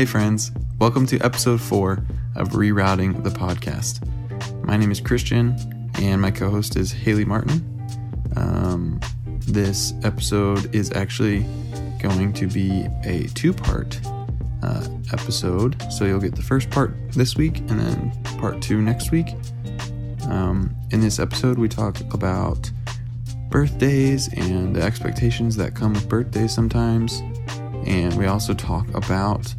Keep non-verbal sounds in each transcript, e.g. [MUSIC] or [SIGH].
Hey, friends. Welcome to episode four of Rerouting the Podcast. My name is Christian, and my co host is Haley Martin. Um, this episode is actually going to be a two part uh, episode. So you'll get the first part this week and then part two next week. Um, in this episode, we talk about birthdays and the expectations that come with birthdays sometimes. And we also talk about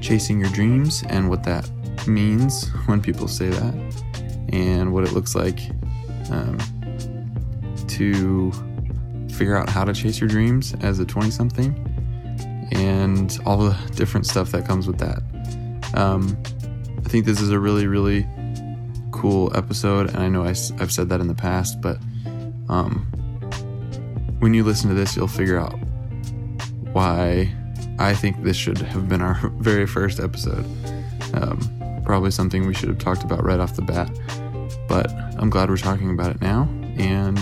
chasing your dreams and what that means [LAUGHS] when people say that, and what it looks like um, to figure out how to chase your dreams as a 20 something, and all the [LAUGHS] different stuff that comes with that. Um, I think this is a really, really cool episode, and I know I, have said that in the past, but um, when you listen to this, you'll figure out why I think this should have been our [LAUGHS] very first episode. Um, probably something we should have talked about right off the bat, but I'm glad we're talking about it now, and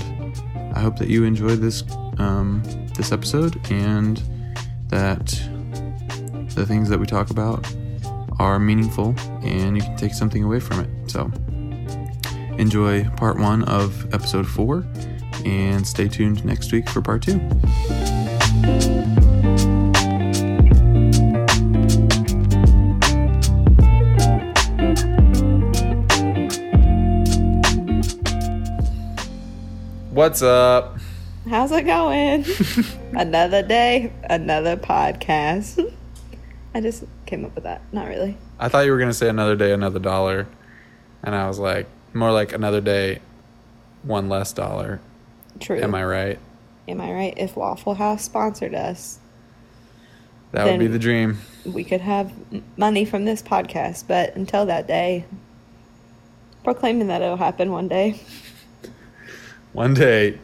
I hope that you enjoyed this um, this episode and that the things that we talk about are meaningful and you can take something away from it. So enjoy part one of episode four and stay tuned next week for part two. What's up? How's it going? [LAUGHS] another day, another podcast. I just came up with that. Not really. I thought you were going to say another day, another dollar. And I was like, more like another day, one less dollar. True. Am I right? Am I right? If Waffle House sponsored us, that would be the dream. We could have money from this podcast, but until that day, proclaiming that it'll happen one day. One day,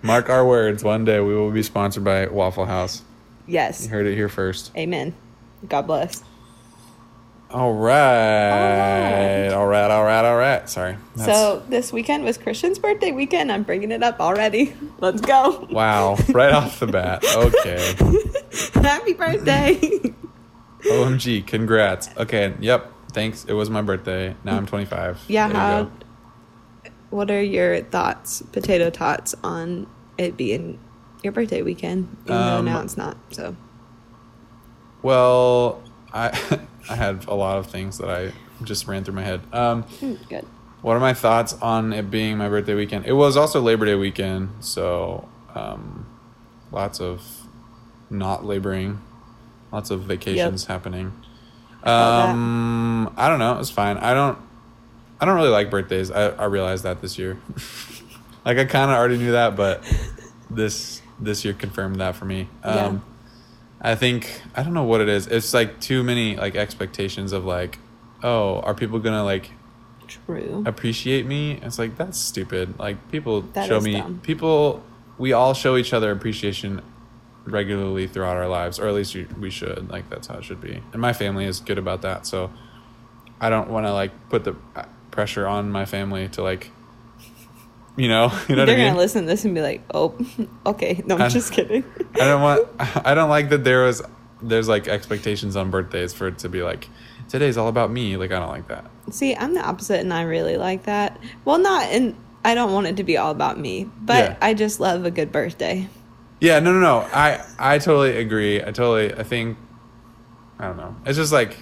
mark our words, one day we will be sponsored by Waffle House. Yes. You heard it here first. Amen. God bless. All right. All right, all right, all right. Sorry. That's... So this weekend was Christian's birthday weekend. I'm bringing it up already. Let's go. Wow. Right off the bat. Okay. [LAUGHS] Happy birthday. OMG. Congrats. Okay. Yep. Thanks. It was my birthday. Now I'm 25. Yeah. How, what are your thoughts, potato tots, on it being your birthday weekend? Even um, though now it's not. So. Well, I [LAUGHS] I had a lot of things that I just ran through my head. Um, hmm, Good. What are my thoughts on it being my birthday weekend? It was also Labor Day weekend, so um, lots of not laboring, lots of vacations yep. happening. Um, I don't know. It's fine. I don't. I don't really like birthdays. I, I realized that this year. [LAUGHS] like I kind of already knew that, but this this year confirmed that for me. Um, yeah. I think I don't know what it is. It's like too many like expectations of like, oh, are people gonna like True. appreciate me? It's like that's stupid. Like people that show me dumb. people. We all show each other appreciation regularly throughout our lives, or at least we should. Like that's how it should be. And my family is good about that, so I don't want to like put the pressure on my family to like you know, [LAUGHS] you know They're I mean? gonna listen to this and be like, "Oh, [LAUGHS] okay." No, I'm I, just kidding. I don't want. [LAUGHS] I don't like that there was there's like expectations on birthdays for it to be like today's all about me. Like I don't like that. See, I'm the opposite, and I really like that. Well, not and I don't want it to be all about me, but yeah. I just love a good birthday. Yeah, no, no, no. I I totally agree. I totally. I think. I don't know. It's just like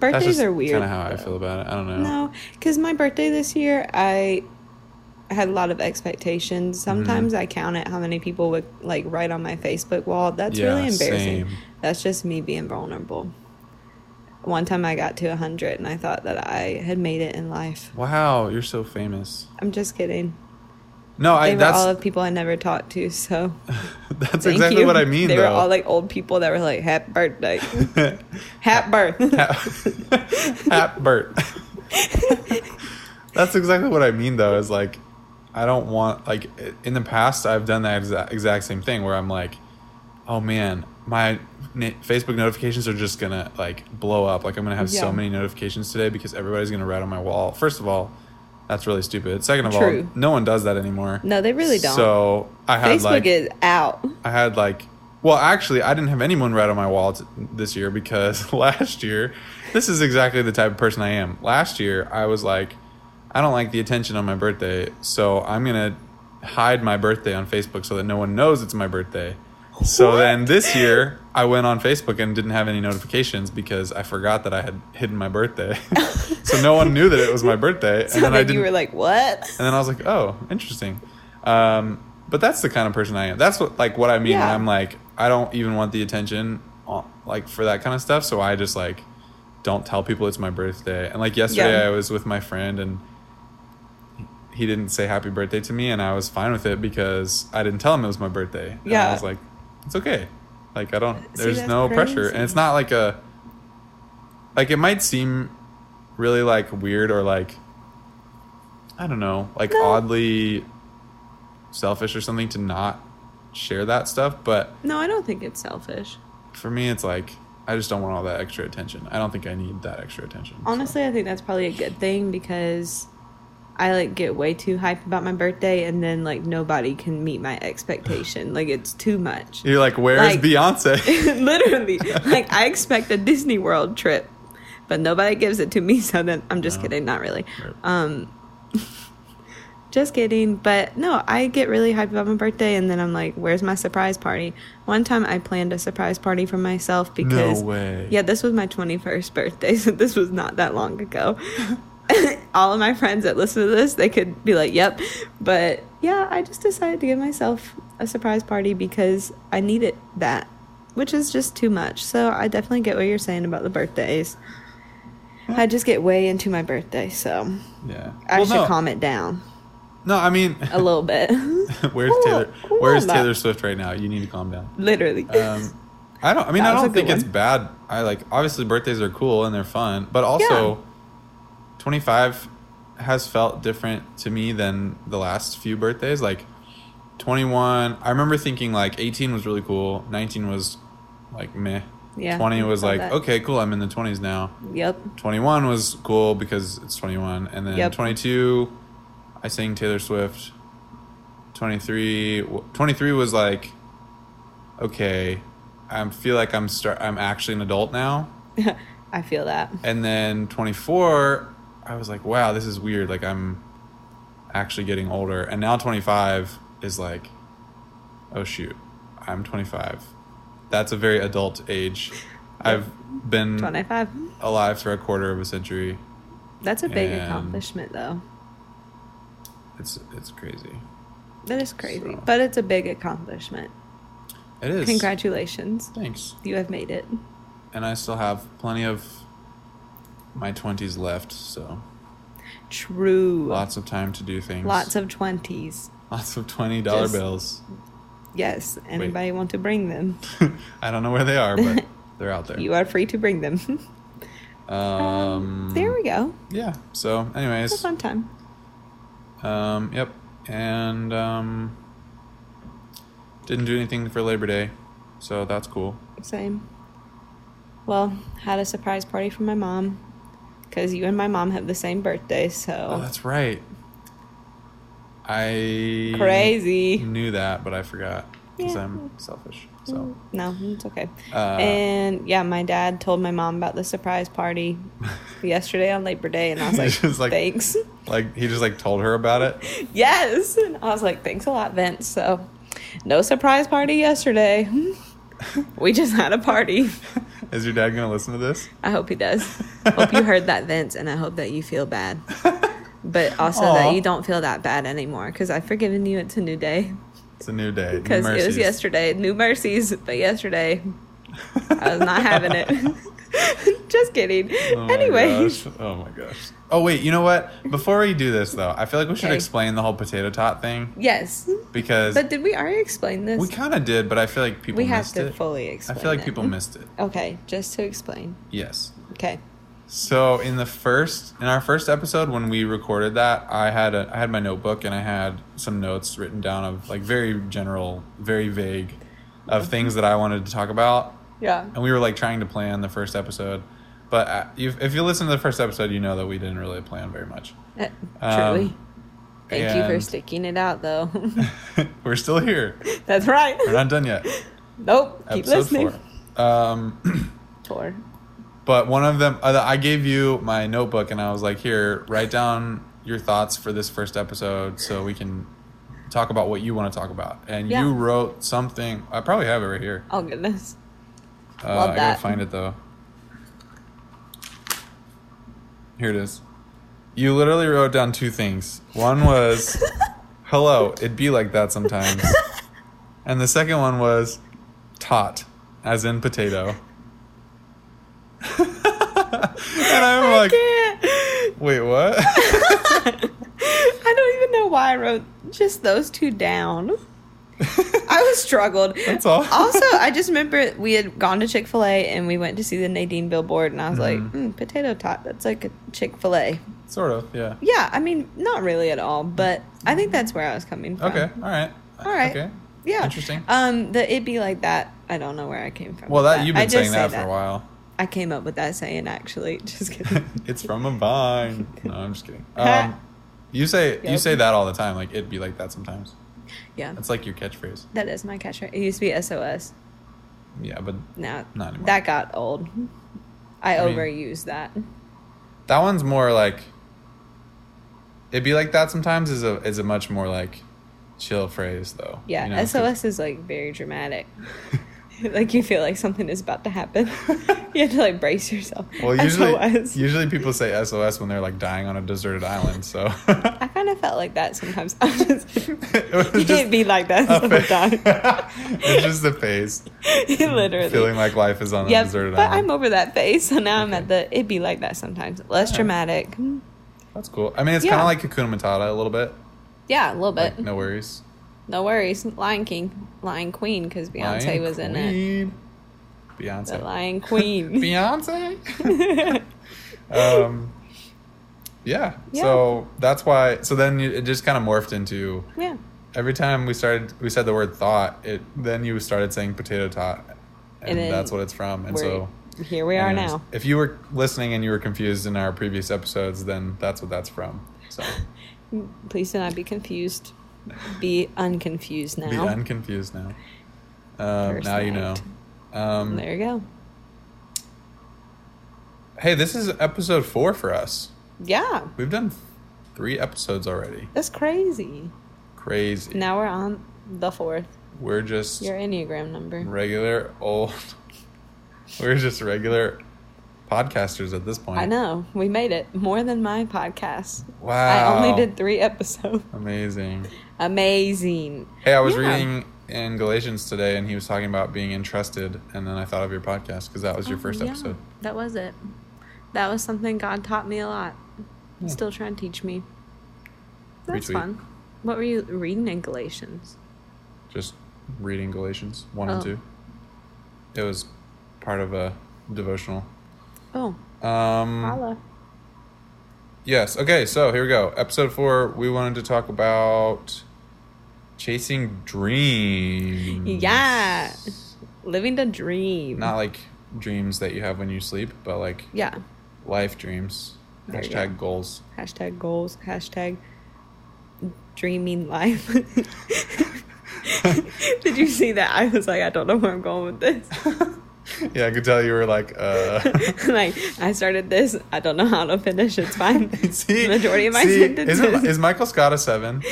birthdays are weird. Kind of how I feel about it. I don't know. No, because my birthday this year, I had a lot of expectations. Mm-hmm. Sometimes mm-hmm. I count it how many people would like write on my Facebook wall. That's yeah, really embarrassing. Same. That's just me being vulnerable. One time I got to 100 and I thought that I had made it in life. Wow, you're so famous. I'm just kidding. No, I. They were all of people I never talked to. So [LAUGHS] that's exactly you. what I mean. They though. were all like old people that were like, "Happy birthday, [LAUGHS] happy birth, [LAUGHS] happy birth." that's exactly what I mean, though. Is like, I don't want like in the past I've done that exact, exact same thing where I'm like, oh man, my Facebook notifications are just gonna like blow up. Like I'm gonna have yeah. so many notifications today because everybody's gonna write on my wall. First of all that's really stupid. Second of True. all, no one does that anymore. No, they really don't. So I had Facebook like is out. I had like Well, actually, I didn't have anyone write on my wall t- this year because [LAUGHS] last year, this is exactly the type of person I am. Last year, I was like, I don't like the attention on my birthday, so I'm gonna hide my birthday on Facebook so that no one knows it's my birthday. So then this year, I went on Facebook and didn't have any notifications because I forgot that I had hidden my birthday. [LAUGHS] [LAUGHS] so no one knew that it was my birthday. [LAUGHS] So and then, then I didn't, you were like, "What?" And then I was like, "Oh, interesting." Um, but that's the kind of person I am. That's what like what I mean. Yeah. I'm like, I don't even want the attention, uh, like for that kind of stuff. So I just like don't tell people it's my birthday. And like yesterday, yeah. I was with my friend and he didn't say happy birthday to me, and I was fine with it because I didn't tell him it was my birthday. And yeah, I was like, it's okay. Like I don't. There's no crazy. pressure, and it's not like a. Like it might seem really like weird or like I don't know, like no. oddly selfish or something to not share that stuff, but No, I don't think it's selfish. For me it's like I just don't want all that extra attention. I don't think I need that extra attention. Honestly, so. I think that's probably a good thing because I like get way too hyped about my birthday and then like nobody can meet my expectation. like it's too much. You're like, where's like, Beyonce? [LAUGHS] literally. like I expect a Disney World trip, but nobody gives it to me, so then I'm just no. kidding, not really. Um [LAUGHS] just kidding. But no, I get really hyped about my birthday and then I'm like, where's my surprise party? One time I planned a surprise party for myself because No way. Yeah, this was my 21st birthday, [LAUGHS] so this was not that long ago. [LAUGHS] all of my friends that listen to this, they could be like, yep. But yeah, I just decided to give myself a surprise party because I needed that, which is just too much. So I definitely get what you're saying about the birthdays. I just get way into my birthday, so yeah, I well, should no. calm it down. No, I mean a little bit. [LAUGHS] where's Taylor? Where's Taylor Swift right now? You need to calm down. Literally. Um, I don't. I mean, I don't think it's bad. I like obviously birthdays are cool and they're fun, but also. Yeah 25 has felt different to me than the last few birthdays. Like 21, I remember thinking like 18 was really cool, 19 was like meh. Yeah. 20 was like, that. okay, cool, I'm in the 20s now. Yep. 21 was cool because it's 21. And then yep. 22, I sang Taylor Swift. 23, 23 was like, okay, I feel like I'm start, I'm actually an adult now. [LAUGHS] I feel that. And then 24, I was like, wow, this is weird. Like I'm actually getting older, and now 25 is like, oh shoot, I'm 25. That's a very adult age. I've been 25 alive for a quarter of a century. That's a big accomplishment, though. It's it's crazy. That is crazy, so. but it's a big accomplishment. It is. Congratulations. Thanks. You have made it. And I still have plenty of my 20s left, so. True. Lots of time to do things. Lots of 20s. Lots of $20 Just, bills. Yes. Anybody Wait. want to bring them? [LAUGHS] I don't know where they are, but [LAUGHS] they're out there. You are free to bring them. [LAUGHS] um, um, there we go. Yeah. So, anyways. It's a fun time. Um, yep. And um, didn't do anything for Labor Day, so that's cool. Same. Well, had a surprise party for my mom because you and my mom have the same birthday. So oh, that's right. I crazy knew that, but I forgot because yeah. I'm selfish. So mm, no, it's okay. Uh, and yeah, my dad told my mom about the surprise party [LAUGHS] yesterday on Labor Day, and I was like, like, "Thanks." Like he just like told her about it. [LAUGHS] yes, and I was like, "Thanks a lot, Vince." So no surprise party yesterday. [LAUGHS] we just had a party. Is your dad gonna listen to this? I hope he does. hope you heard that, Vince, and I hope that you feel bad. But also Aww. that you don't feel that bad anymore because I've forgiven you. It's a new day. It's a new day. Because it was yesterday. New mercies, but yesterday I was not having it. [LAUGHS] [LAUGHS] Just kidding. Oh anyway. Oh my gosh. Oh wait, you know what? Before we do this though, I feel like we should okay. explain the whole potato tot thing. Yes. Because But did we already explain this? We kind of did, but I feel like people we have to it. fully explain. I feel like it. people missed it. Okay, just to explain. Yes. Okay. So in the first in our first episode when we recorded that, I had a I had my notebook and I had some notes written down of like very general, very vague of things that I wanted to talk about. Yeah. And we were like trying to plan the first episode. But uh, if you listen to the first episode, you know that we didn't really plan very much. Uh, truly. Um, Thank you for sticking it out, though. [LAUGHS] [LAUGHS] we're still here. That's right. We're not done yet. Nope. Keep listening. Four. Um, [CLEARS THROAT] four. But one of them, uh, I gave you my notebook, and I was like, "Here, write down your thoughts for this first episode, so we can talk about what you want to talk about." And yeah. you wrote something. I probably have it right here. Oh goodness. Uh, Love that. I gotta find it though. Here it is. You literally wrote down two things. One was, [LAUGHS] "Hello, it'd be like that sometimes," [LAUGHS] and the second one was, "Tot," as in potato. [LAUGHS] and I'm I like, can't. wait, what? I don't even know why I wrote just those two down. I was struggled. That's all. [LAUGHS] also, I just remember we had gone to Chick Fil A and we went to see the Nadine billboard, and I was mm-hmm. like, mm, "Potato tot. That's like a Chick Fil A." Sort of, yeah. Yeah, I mean, not really at all, but I think that's where I was coming from. Okay, all right, all right, okay, yeah, interesting. Um, the it be like that. I don't know where I came from. Well, that, that. you've been saying that, say that for a while. I came up with that saying actually. [LAUGHS] Just kidding. [LAUGHS] it's from a vine. No, I'm just kidding. Um, you say yep. you say that all the time. Like it'd be like that sometimes. Yeah. It's like your catchphrase. That is my catchphrase. It used to be SOS. Yeah, but now not anymore. That got old. I, I overuse that. That one's more like. It'd be like that sometimes. Is a is a much more like, chill phrase though. Yeah, you know? SOS is like very dramatic. [LAUGHS] [LAUGHS] like you feel like something is about to happen. [LAUGHS] you have to like brace yourself. Well, usually, SOS. usually people say SOS when they're like dying on a deserted island. So I kind of felt like that sometimes. [LAUGHS] I'm just, it you can't be like that time. it's just the phase. Literally feeling like life is on a deserted but island. But I'm over that phase, so now okay. I'm at the. It'd be like that sometimes. Less yeah. dramatic. That's cool. I mean, it's yeah. kind of like Hakuna Matata a little bit. Yeah, a little bit. Like, no worries. No worries. Lion King, Lion Queen, because Beyonce Lion was Queen. in it. Beyonce. The Lion Queen. [LAUGHS] Beyonce. [LAUGHS] um, yeah. yeah. So that's why. So then it just kind of morphed into. Yeah. Every time we started, we said the word thought. It then you started saying potato tot, and, and that's what it's from. And so here we are now. If you were listening and you were confused in our previous episodes, then that's what that's from. So. [LAUGHS] Please do not be confused. Be unconfused now. Be unconfused now. Um, now night. you know. Um, there you go. Hey, this is episode four for us. Yeah. We've done three episodes already. That's crazy. Crazy. Now we're on the fourth. We're just your Enneagram number. Regular old. [LAUGHS] we're just regular podcasters at this point. I know. We made it. More than my podcast. Wow. I only did three episodes. Amazing. Amazing. Hey, I was yeah. reading in Galatians today and he was talking about being entrusted and then I thought of your podcast because that was your oh, first yeah. episode. That was it. That was something God taught me a lot. Yeah. Still trying to teach me. That's Retweet. fun. What were you reading in Galatians? Just reading Galatians 1 oh. and 2. It was part of a devotional. Oh. Um, Holla. Yes. Okay. So here we go. Episode four. We wanted to talk about chasing dreams. Yeah. Living the dream. Not like dreams that you have when you sleep, but like yeah, life dreams. There Hashtag goals. Hashtag goals. Hashtag dreaming life. [LAUGHS] [LAUGHS] Did you see that? I was like, I don't know where I'm going with this. [LAUGHS] [LAUGHS] yeah, I could tell you were like, uh... [LAUGHS] like I started this. I don't know how to finish. It's fine. [LAUGHS] see, the majority of my see, sentences. Is, is, Michael Scott a seven?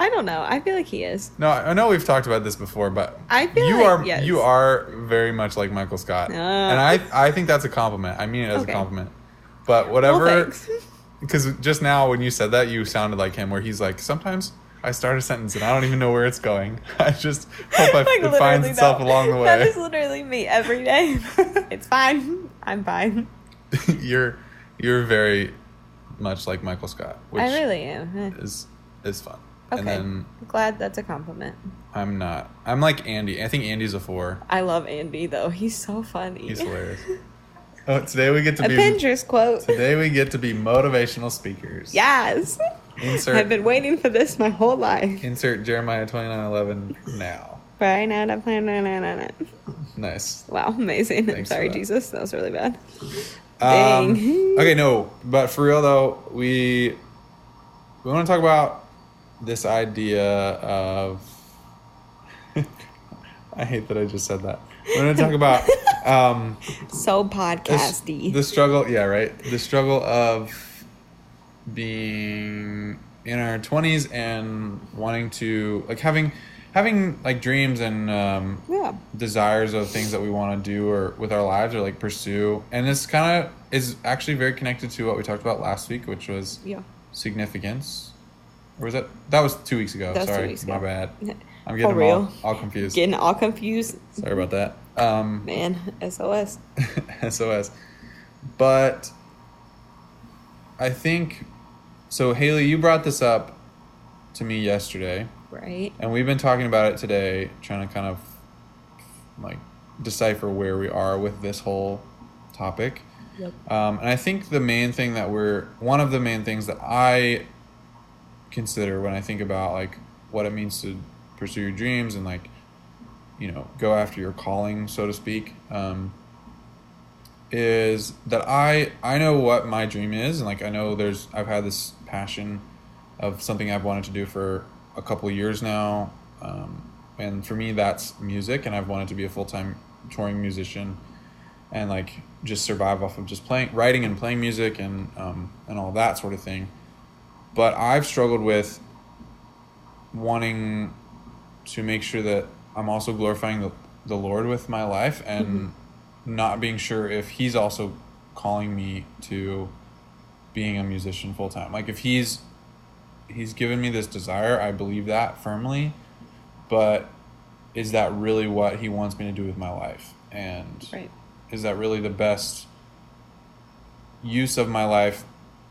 I don't know. I feel like he is. No, I know we've talked about this before, but I feel you like, are yes. you are very much like Michael Scott, uh, and I I think that's a compliment. I mean it as okay. a compliment. But whatever, because well, just now when you said that, you sounded like him, where he's like sometimes I start a sentence and I don't even know where it's going. [LAUGHS] I just hope I, [LAUGHS] like, it finds itself no. along the way. That is literally me every day. [LAUGHS] it's fine. I'm fine. you're you're very much like Michael Scott, which I really am. Is is fun. Okay. And then glad that's a compliment. I'm not. I'm like Andy. I think Andy's a four. I love Andy though. He's so funny. He's hilarious. Oh, today we get to a be Pinterest quote. Today we get to be motivational speakers. Yes. Insert. I've been waiting for this my whole life. Insert Jeremiah twenty nine eleven now. Right now, I'm playing. Nice. Wow, amazing. Thanks Sorry, that. Jesus, that was really bad. Um, Dang. okay, no, but for real though, we we want to talk about this idea of [LAUGHS] I hate that I just said that. We're going to talk about [LAUGHS] um, so podcasty. The struggle, yeah, right. The struggle of being in our twenties and wanting to like having having like dreams and um, yeah. desires of things that we want to do or with our lives or like pursue. And this kind of is actually very connected to what we talked about last week, which was yeah. significance. Or was that that was two weeks ago? Sorry, weeks my bad. [LAUGHS] I'm getting For real. all, all confused. Getting all confused. Sorry about that. Um, [LAUGHS] Man, SOS. [LAUGHS] SOS. But I think so. Haley, you brought this up to me yesterday, Right. and we've been talking about it today, trying to kind of like decipher where we are with this whole topic. Yep. Um, and I think the main thing that we're one of the main things that I consider when I think about like what it means to pursue your dreams and like you know go after your calling, so to speak, um, is that I I know what my dream is and like I know there's I've had this passion of something I've wanted to do for a couple of years now, um, and for me that's music, and I've wanted to be a full time touring musician and like just survive off of just playing writing and playing music and um, and all that sort of thing but i've struggled with wanting to make sure that i'm also glorifying the, the lord with my life and mm-hmm. not being sure if he's also calling me to being a musician full time like if he's he's given me this desire i believe that firmly but is that really what he wants me to do with my life and right is that really the best use of my life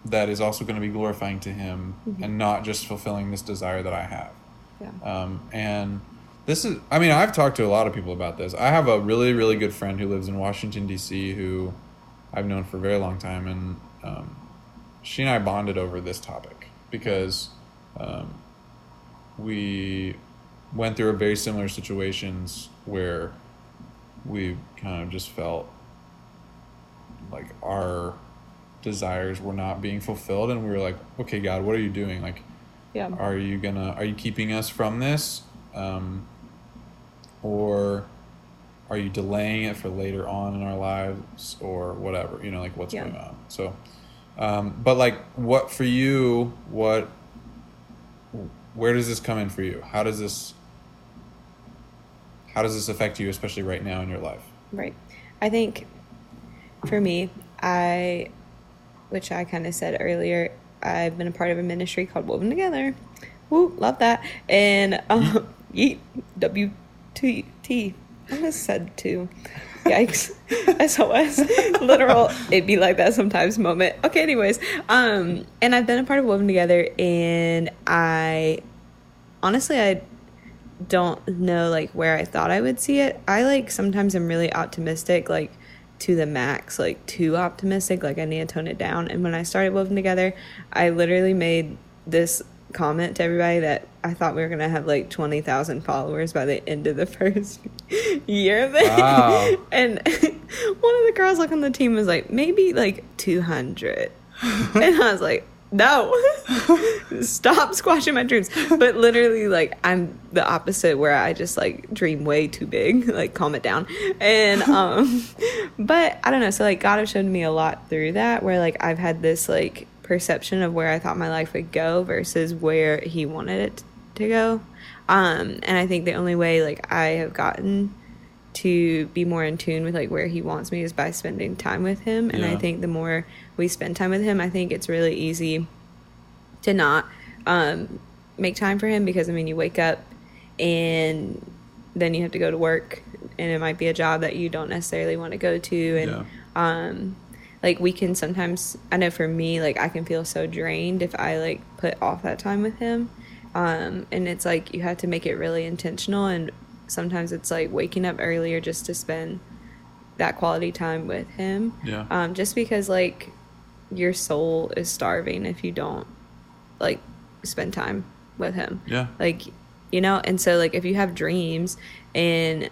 that is also going to be glorifying to him mm-hmm. and not just fulfilling this desire that I have. Yeah. Um, and this is, I mean, I've talked to a lot of people about this. I have a really, really good friend who lives in Washington, D.C., who I've known for a very long time. And um, she and I bonded over this topic because um, we went through very similar situations where we kind of just felt like our desires were not being fulfilled and we were like okay god what are you doing? Like yeah. are you gonna are you keeping us from this? Um, or are you delaying it for later on in our lives or whatever you know like what's yeah. going on? So um, but like what for you what where does this come in for you? How does this how does this affect you especially right now in your life? Right. I think for me i which i kind of said earlier i've been a part of a ministry called woven together. Woo, love that. And um yeet [LAUGHS] w-t-t i just said two yikes [LAUGHS] sos literal it'd be like that sometimes moment okay anyways um and i've been a part of woven together and i honestly i don't know like where I thought I would see it. I like sometimes I'm really optimistic, like to the max, like too optimistic, like I need to tone it down. And when I started Woven Together, I literally made this comment to everybody that I thought we were gonna have like twenty thousand followers by the end of the [LAUGHS] first year. Of it. Wow. and [LAUGHS] one of the girls like on the team was like, maybe like two hundred. and I was like, no [LAUGHS] stop squashing my dreams but literally like i'm the opposite where i just like dream way too big like calm it down and um but i don't know so like god has shown me a lot through that where like i've had this like perception of where i thought my life would go versus where he wanted it to go um and i think the only way like i have gotten to be more in tune with like where he wants me is by spending time with him and Yeah. i think the more we spend time with him i think it's really easy to not um, make time for him because i mean you wake up and then you have to go to work and it might be a job that you don't necessarily want to go to and Yeah. um like we can sometimes i know for me like i can feel so drained if i like put off that time with him um and it's like you have to make it really intentional and sometimes it's like waking up earlier just to spend that quality time with him Yeah. um just because like your soul is starving if you don't like spend time with him Yeah. like you know and so like if you have dreams and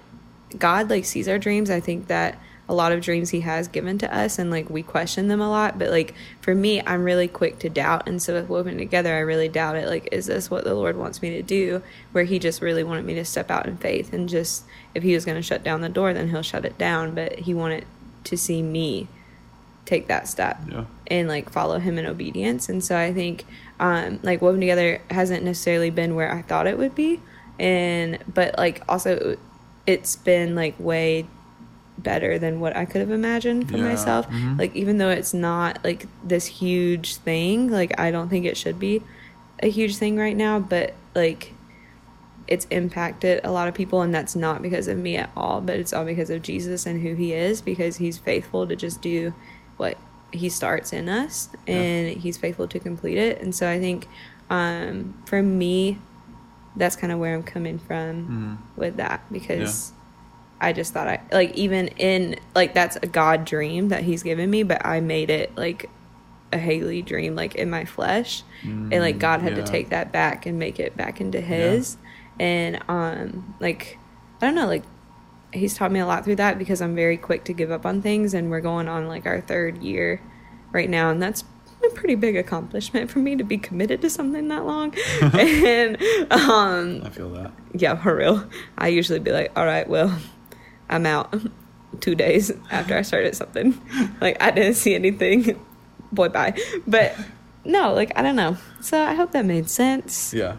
god like sees our dreams i think that a lot of dreams he has given to us and like we question them a lot but like for me i'm really quick to doubt and so with woven together i really doubt it like is this what the lord wants me to do where he just really wanted me to step out in faith and just if he was going to shut down the door then he'll shut it down but he wanted to see me take that step yeah. and like follow him in obedience and so i think um like woven together hasn't necessarily been where i thought it would be and but like also it's been like way better than what I could have imagined for yeah. myself. Mm-hmm. Like even though it's not like this huge thing, like I don't think it should be a huge thing right now, but like it's impacted a lot of people and that's not because of me at all, but it's all because of Jesus and who he is because he's faithful to just do what he starts in us and yeah. he's faithful to complete it. And so I think um for me that's kind of where I'm coming from mm-hmm. with that because I just thought I like even in like that's a God dream that He's given me, but I made it like a Haley dream, like in my flesh, mm, and like God had yeah. to take that back and make it back into His, yeah. and um like I don't know like He's taught me a lot through that because I'm very quick to give up on things, and we're going on like our third year right now, and that's a pretty big accomplishment for me to be committed to something that long. [LAUGHS] [LAUGHS] and um I feel that. Yeah, for real. I usually be like, all right, well, I'm out [LAUGHS] two days after I started something. [LAUGHS] Like I didn't see anything. Boy, bye. But no, like I don't know. So I hope that made sense. Yeah.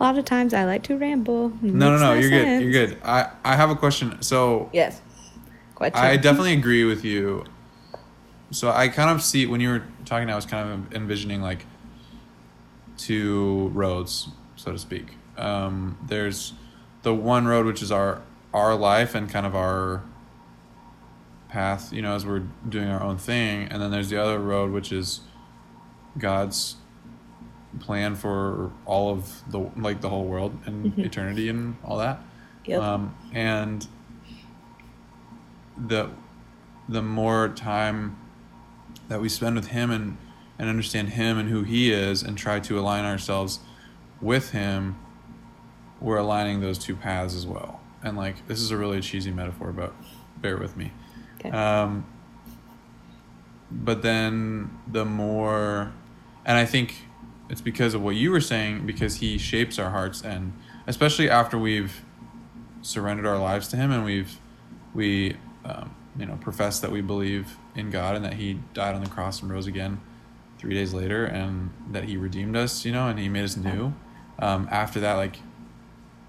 A lot of times I like to ramble. No, no, no. You're sense. good. You're good. I I have a question. So yes, question. I definitely agree with you. So I kind of see when you were talking, I was kind of envisioning like two roads, so to speak. Um, there's the one road which is our our life and kind of our path, you know, as we're doing our own thing. And then there's the other road, which is God's plan for all of the like the whole world and mm-hmm. eternity and all that. Yep. Um, and the the more time that we spend with Him and and understand Him and who He is and try to align ourselves with Him, we're aligning those two paths as well and like this is a really cheesy metaphor, but bear with me. Okay. Um, but then the more, and I think it's because of what you were saying, because he shapes our hearts, and especially after we've surrendered our lives to him and we've we um, you know profess that we believe in God and that He died on the cross and rose again three days later, and that He redeemed us, you know, and He made us new. Um, after that, like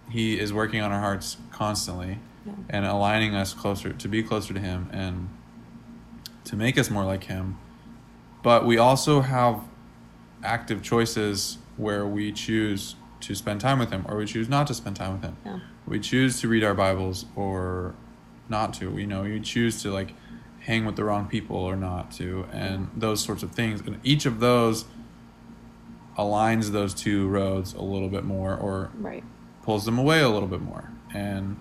he is working on our hearts constantly yeah. and aligning us closer to be closer to Him and to make us more like Him. But we also have active choices where we choose to spend time with Him or we choose not to spend time with Him. Yeah. We choose to read our Bibles or not to. You know, you choose to like hang with the wrong people or not to, and those sorts of things. And each of those aligns those two roads a little bit more or right pulls them away a little bit more. And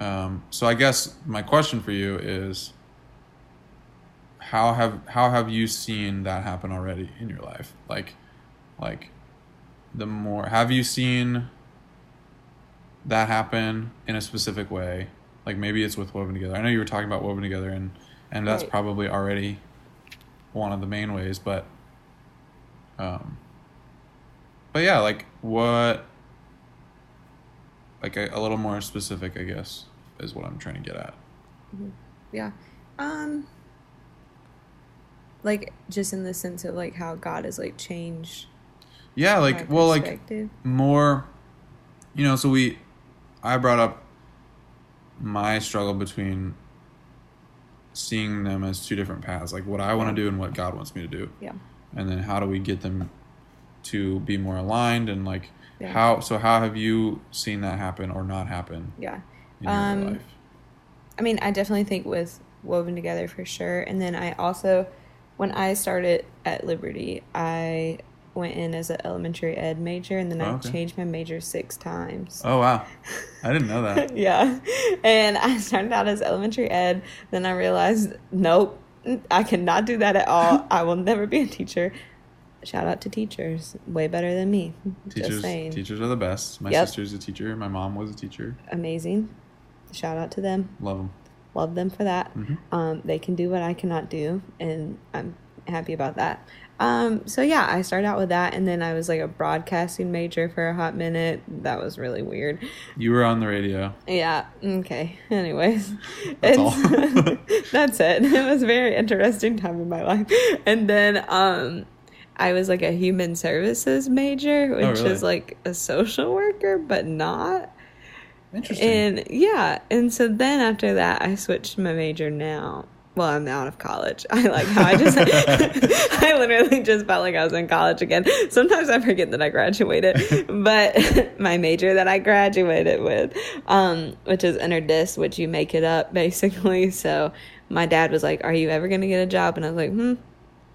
um, so I guess my question for you is how have how have you seen that happen already in your life? Like like the more have you seen that happen in a specific way? Like maybe it's with woven together. I know you were talking about woven together and and that's right. probably already one of the main ways, but um but yeah, like what like a, a little more specific, I guess, is what I'm trying to get at. Mm-hmm. Yeah. Um like just in the sense of like how God has like changed yeah like well like more you know so we i brought up my struggle between seeing them as two different paths like what i want to do and what god wants me to do yeah and then how do we get them to be more aligned and like How so? How have you seen that happen or not happen? Yeah. um, I mean, I definitely think with woven together for sure, and then I also, when I started at Liberty, I went in as an elementary ed major, and then oh, okay. I changed my major six times. Oh wow, [LAUGHS] I didn't know that. [LAUGHS] yeah, and I started out as elementary ed. Then I realized, nope, I cannot do that at all. [LAUGHS] I will never be a teacher shout out to teachers, way better than me. Teachers, teachers are the best. My yep. sister's a teacher. My mom was a teacher. Amazing. Shout out to them. Love them. Love them for that. Mm-hmm. Um, they can do what I cannot do, and I'm happy about that. Um, so yeah, I started out with that, and then I was like a broadcasting major for a hot minute. That was really weird. You were on the radio. Yeah. Okay. [LAUGHS] Anyways, that's all. [LAUGHS] that's it. It was a very interesting time in my life, and then um, I was like a human services major, which oh, really? is like a social worker, but not. Interesting. And yeah, and so then after that, I switched my major now well, I'm out of college. [LAUGHS] I like how I just, [LAUGHS] I literally just felt like I was in college again. Sometimes I forget that I graduated, [LAUGHS] but my major that I graduated with, um, which is interdis, which you make it up basically. So my dad was like, "Are you ever going to get a job?" And I was like, "Hmm."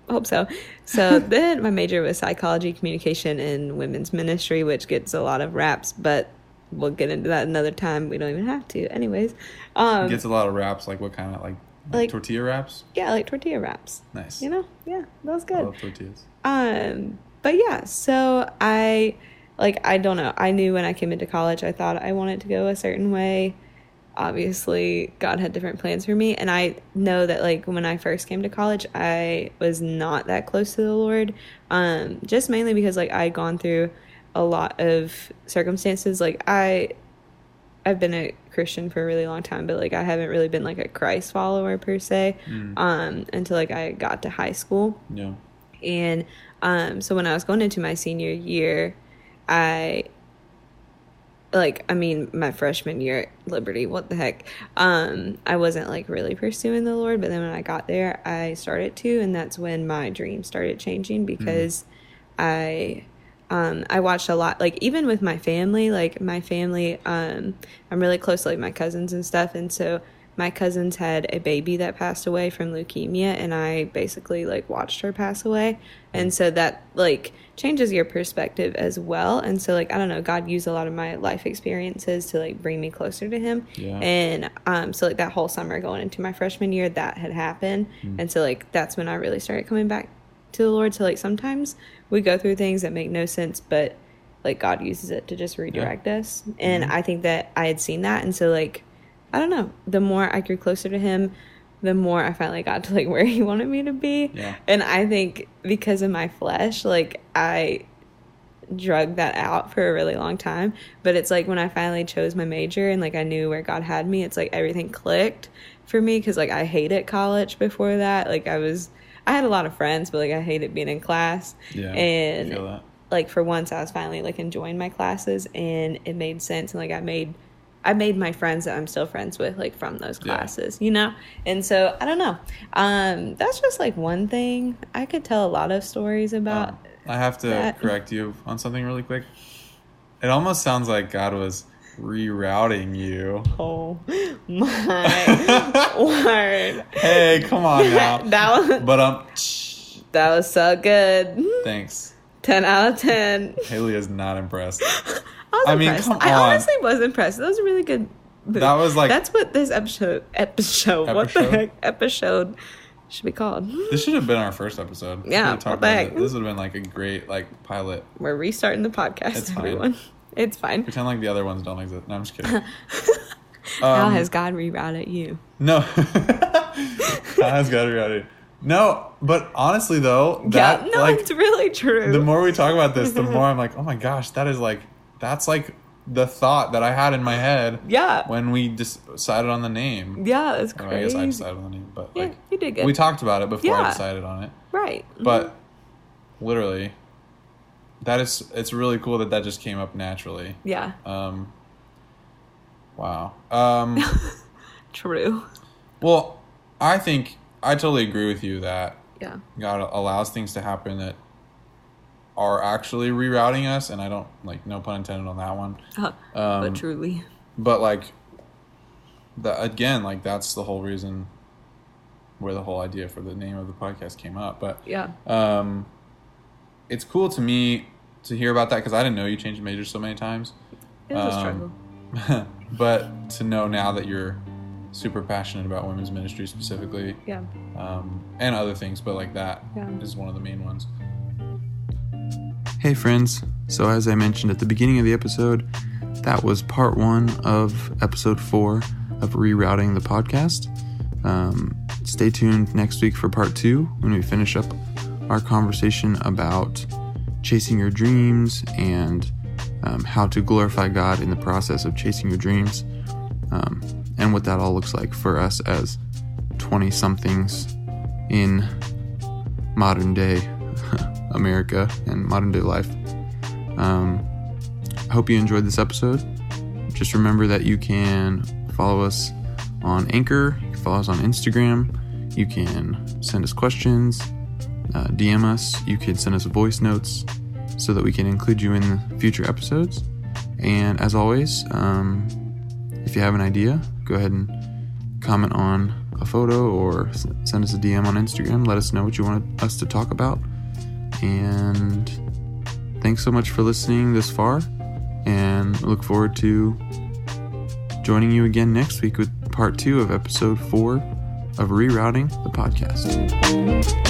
Hope so. So [LAUGHS] then my major was psychology, communication, and women's ministry, which gets a lot of raps, but we'll get into that another time. We don't even have to. Anyways, um, it gets a lot of raps. Like what kind of like like, tortilla wraps. Yeah, like tortilla wraps. Nice. You know, yeah, that was good. I love tortillas. Um, but yeah, so I like I don't know. I knew when I came into college, I thought I wanted to go a certain way. Obviously, God had different plans for me, and I know that like when I first came to college, I was not that close to the Lord. Um, just mainly because like I'd gone through a lot of circumstances. Like I I've been a Christian for a really long time, but like I haven't really been like a Christ follower per se mm. um, until like I got to high school. Yeah. And um, so when I was going into my senior year, I like I mean my freshman year at Liberty, what the heck? Um, I wasn't like really pursuing the Lord, but then when I got there, I started to, and that's when my dream started changing because mm. I um, I watched a lot, like even with my family, like my family, um, I'm really close to like my cousins and stuff. And so my cousins had a baby that passed away from leukemia and I basically like watched her pass away. And so that like changes your perspective as well. And so like, I don't know, God used a lot of my life experiences to like bring me closer to him. Yeah. And, um, so like that whole summer going into my freshman year, that had happened. Mm. And so like, that's when I really started coming back to the Lord. So like sometimes we go through things that make no sense, but like God uses it to just redirect yeah. us. And mm-hmm. I think that I had seen that, and so like I don't know. The more I grew closer to Him, the more I finally got to like [LAUGHS] where He wanted me to be. Yeah. And I think because of my flesh, like I drug that out for a really long time. But it's like when I finally chose my major and like I knew where God had me, it's like everything clicked for me because like I hated college before that. Like I was I had a lot of friends, but like I hated being in class. Yeah. And like for once I was finally like enjoying my classes and it made sense and like I made I made my friends that I'm still friends with like from those classes, yeah. you know? And so I don't know. Um that's just like one thing. I could tell a lot of stories about um, I have to that. correct you on something really quick. It almost sounds like God was rerouting you. [LAUGHS] Oh my [LAUGHS] word! Hey, come on now. [LAUGHS] that was but um. That was so good. Thanks. Ten out of ten. Haley is not impressed. I, I mean. I honestly was impressed. That was a really good. That was like that's what this episode episode, episode? what the heck episode should be called. This should have been our first episode. Yeah, what the heck? This would have been like a great like pilot. We're restarting the podcast, it's everyone. Fine. [LAUGHS] It's fine. Pretend like the other ones don't exist. No, I'm just kidding. [LAUGHS] um, How has God rerouted you? No. [LAUGHS] How has God rerouted no, but honestly though, that yeah, no, like, it's really true. The more we talk about this, the more I'm like, oh my gosh, that is like that's like the thought that I had in my head. Yeah. When we decided on the name. Yeah, that's crazy. I guess I decided on the name, but yeah, like you did good. We talked about it before yeah. I decided on it. Right. But mm-hmm. literally, that is it's really cool that that just came up naturally. Yeah. Um. Wow. Um. [LAUGHS] True. Well, I think I totally agree with you that yeah God allows things to happen that are actually rerouting us, and I don't like no pun intended on that one. [LAUGHS] Uh, um, but truly. But like, that again, like that's the whole reason where the whole idea for the name of the podcast came up. But yeah, um, it's cool to me to hear about that because I didn't know you changed majors so many times. It was um, a struggle. [LAUGHS] but to know now that you're super passionate about women's ministry specifically. Yeah. Um, and other things, but like that yeah. is one of the main ones. Hey, friends. So, as I mentioned at the beginning of the episode, that was part one of episode four of rerouting the podcast. Um, stay tuned next week for part two when we finish up our conversation about chasing your dreams and um, how to glorify God in the process of chasing your dreams, um, and what that all looks like for us as 20 somethings in modern day America and modern day life. Um, I hope you enjoyed this episode. Just remember that you can follow us on Anchor, you can follow us on Instagram, you can send us questions, uh, DM us, you can send us voice notes so that we can include you in future episodes. And as always, um, if you have an idea, go ahead and comment on a photo or send us a DM on Instagram. Let us know what you want us to talk about. And thanks so much for listening this far. And look forward to joining you again next week with part two of episode four of Rerouting the Podcast.